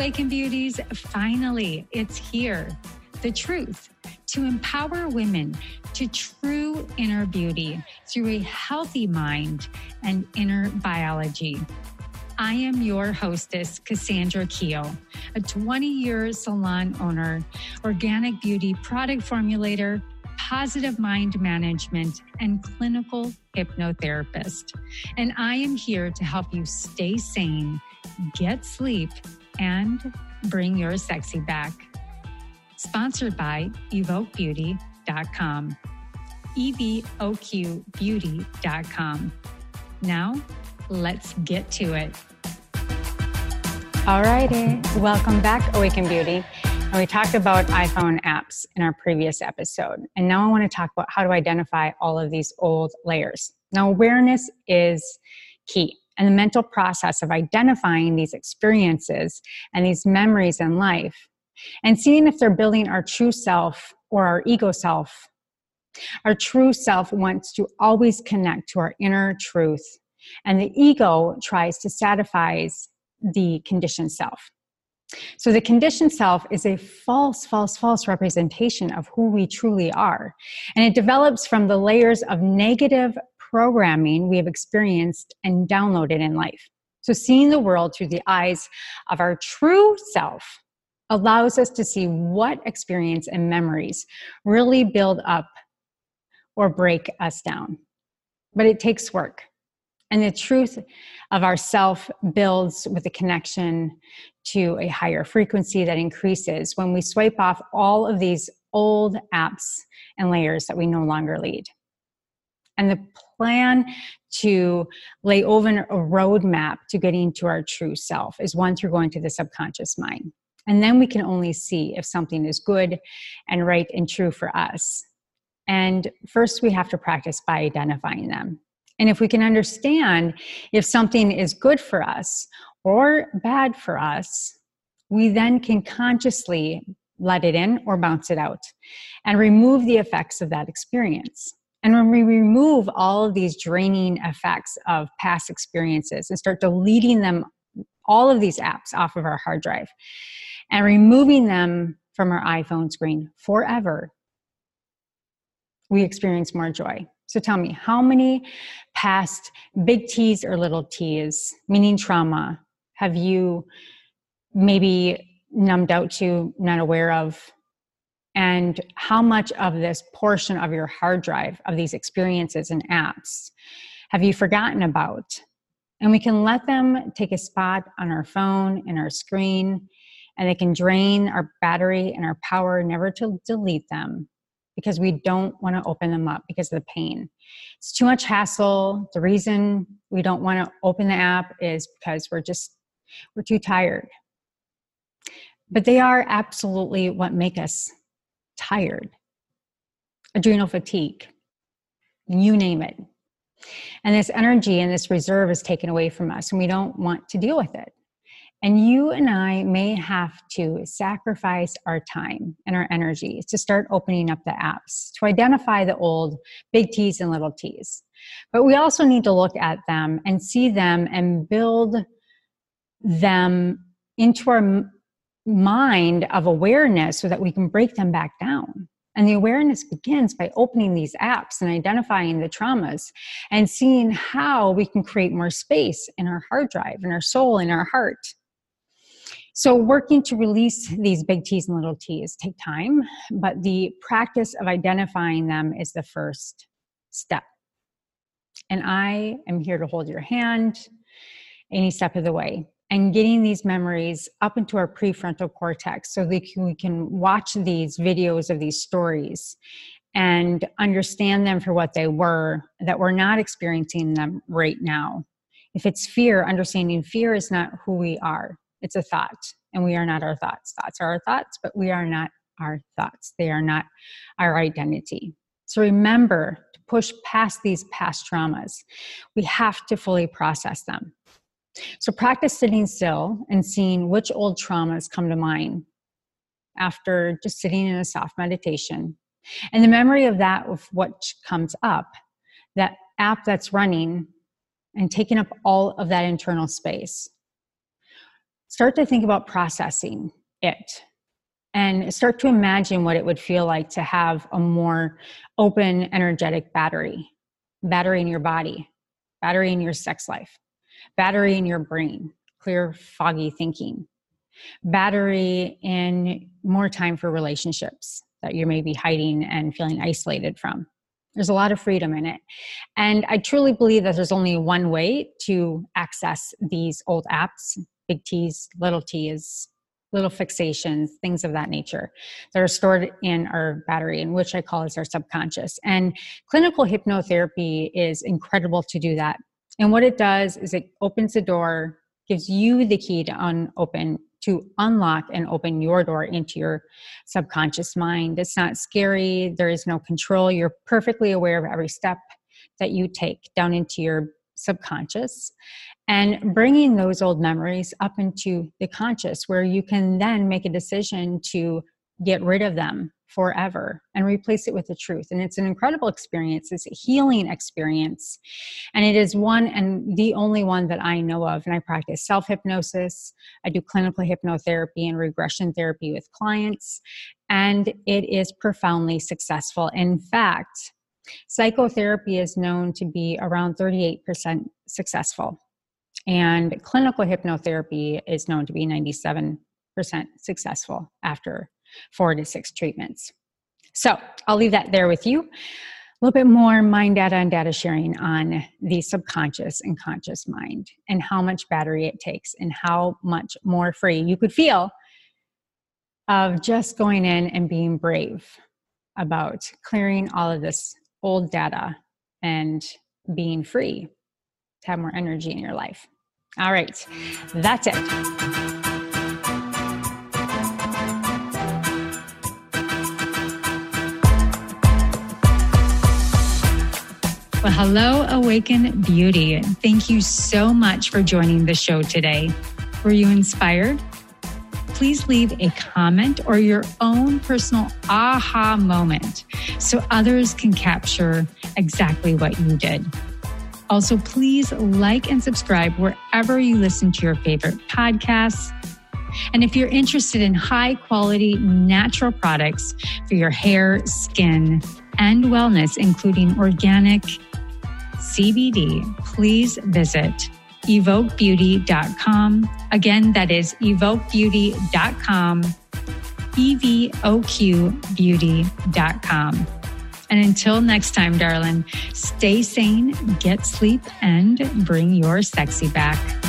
Awaken Beauties, finally, it's here. The truth to empower women to true inner beauty through a healthy mind and inner biology. I am your hostess, Cassandra Keel, a 20 year salon owner, organic beauty product formulator, positive mind management, and clinical hypnotherapist. And I am here to help you stay sane, get sleep, and bring your sexy back. Sponsored by evoquebeauty.com. EVOQbeauty.com. Now, let's get to it. All righty. Welcome back, Awaken Beauty. And we talked about iPhone apps in our previous episode. And now I want to talk about how to identify all of these old layers. Now, awareness is key. And the mental process of identifying these experiences and these memories in life and seeing if they're building our true self or our ego self. Our true self wants to always connect to our inner truth, and the ego tries to satisfy the conditioned self. So the conditioned self is a false, false, false representation of who we truly are. And it develops from the layers of negative programming we have experienced and downloaded in life. So seeing the world through the eyes of our true self allows us to see what experience and memories really build up or break us down. But it takes work. And the truth of ourself builds with a connection to a higher frequency that increases when we swipe off all of these old apps and layers that we no longer lead. And the plan to lay over a roadmap to getting to our true self is one through going to the subconscious mind. And then we can only see if something is good and right and true for us. And first, we have to practice by identifying them. And if we can understand if something is good for us or bad for us, we then can consciously let it in or bounce it out and remove the effects of that experience. And when we remove all of these draining effects of past experiences and start deleting them, all of these apps off of our hard drive and removing them from our iPhone screen forever, we experience more joy. So tell me, how many past big T's or little T's, meaning trauma, have you maybe numbed out to, not aware of? And how much of this portion of your hard drive of these experiences and apps have you forgotten about? And we can let them take a spot on our phone and our screen, and they can drain our battery and our power, never to delete them because we don't want to open them up because of the pain. It's too much hassle. The reason we don't want to open the app is because we're just we're too tired. But they are absolutely what make us tired. Adrenal fatigue. You name it. And this energy and this reserve is taken away from us and we don't want to deal with it. And you and I may have to sacrifice our time and our energy to start opening up the apps, to identify the old big T's and little T's. But we also need to look at them and see them and build them into our mind of awareness so that we can break them back down. And the awareness begins by opening these apps and identifying the traumas and seeing how we can create more space in our hard drive, in our soul, in our heart so, working to release these big T's and little T's take time, but the practice of identifying them is the first step. And I am here to hold your hand any step of the way and getting these memories up into our prefrontal cortex so that we can watch these videos of these stories and understand them for what they were, that we're not experiencing them right now. If it's fear, understanding fear is not who we are it's a thought, and we are not our thoughts. Thoughts are our thoughts, but we are not our thoughts. They are not our identity. So remember to push past these past traumas. We have to fully process them. So practice sitting still and seeing which old traumas come to mind after just sitting in a soft meditation. And the memory of that, of what comes up, that app that's running and taking up all of that internal space start to think about processing it and start to imagine what it would feel like to have a more open, energetic battery battery in your body, battery in your sex life, battery in your brain, clear, foggy thinking, battery in more time for relationships that you may be hiding and feeling isolated from. There's a lot of freedom in it. And I truly believe that there's only one way to access these old apps, big T's, little T's, little fixations, things of that nature that are stored in our battery, and which I call as our subconscious. And clinical hypnotherapy is incredible to do that. And what it does is it opens the door, gives you the key to unopen, to unlock and open your door into your subconscious mind. It's not scary, there is no control. You're perfectly aware of every step that you take down into your subconscious and bringing those old memories up into the conscious where you can then make a decision to get rid of them forever and replace it with the truth. And it's an incredible experience. It's a healing experience. And it is one and the only one that i know of. And i practice self hypnosis i do clinical hypnotherapy and regression therapy with clients. And it is profoundly successful. In fact psychotherapy is known to be around 38% successful. And clinical hypnotherapy is known to be 97% successful after four to six treatments. So I'll leave that there with you. A little bit more mind data and data sharing on the subconscious and conscious mind and how much battery it takes and how much more free you could feel of just going in and being brave about clearing all of this old data and being free to have more energy in your life. All right, that's it. Well, hello, Awaken Beauty. Thank you so much for joining the show today. Were you inspired? Please leave a comment or your own personal aha moment so others can capture exactly what you did. Also, please like and subscribe wherever you listen to your favorite podcasts. And if you're interested in high quality natural products for your hair, skin, and wellness, including organic CBD, please visit evoquebeauty.com. Again, that is evoquebeauty.com, evokbeauty.com. And until next time, darling, stay sane, get sleep, and bring your sexy back.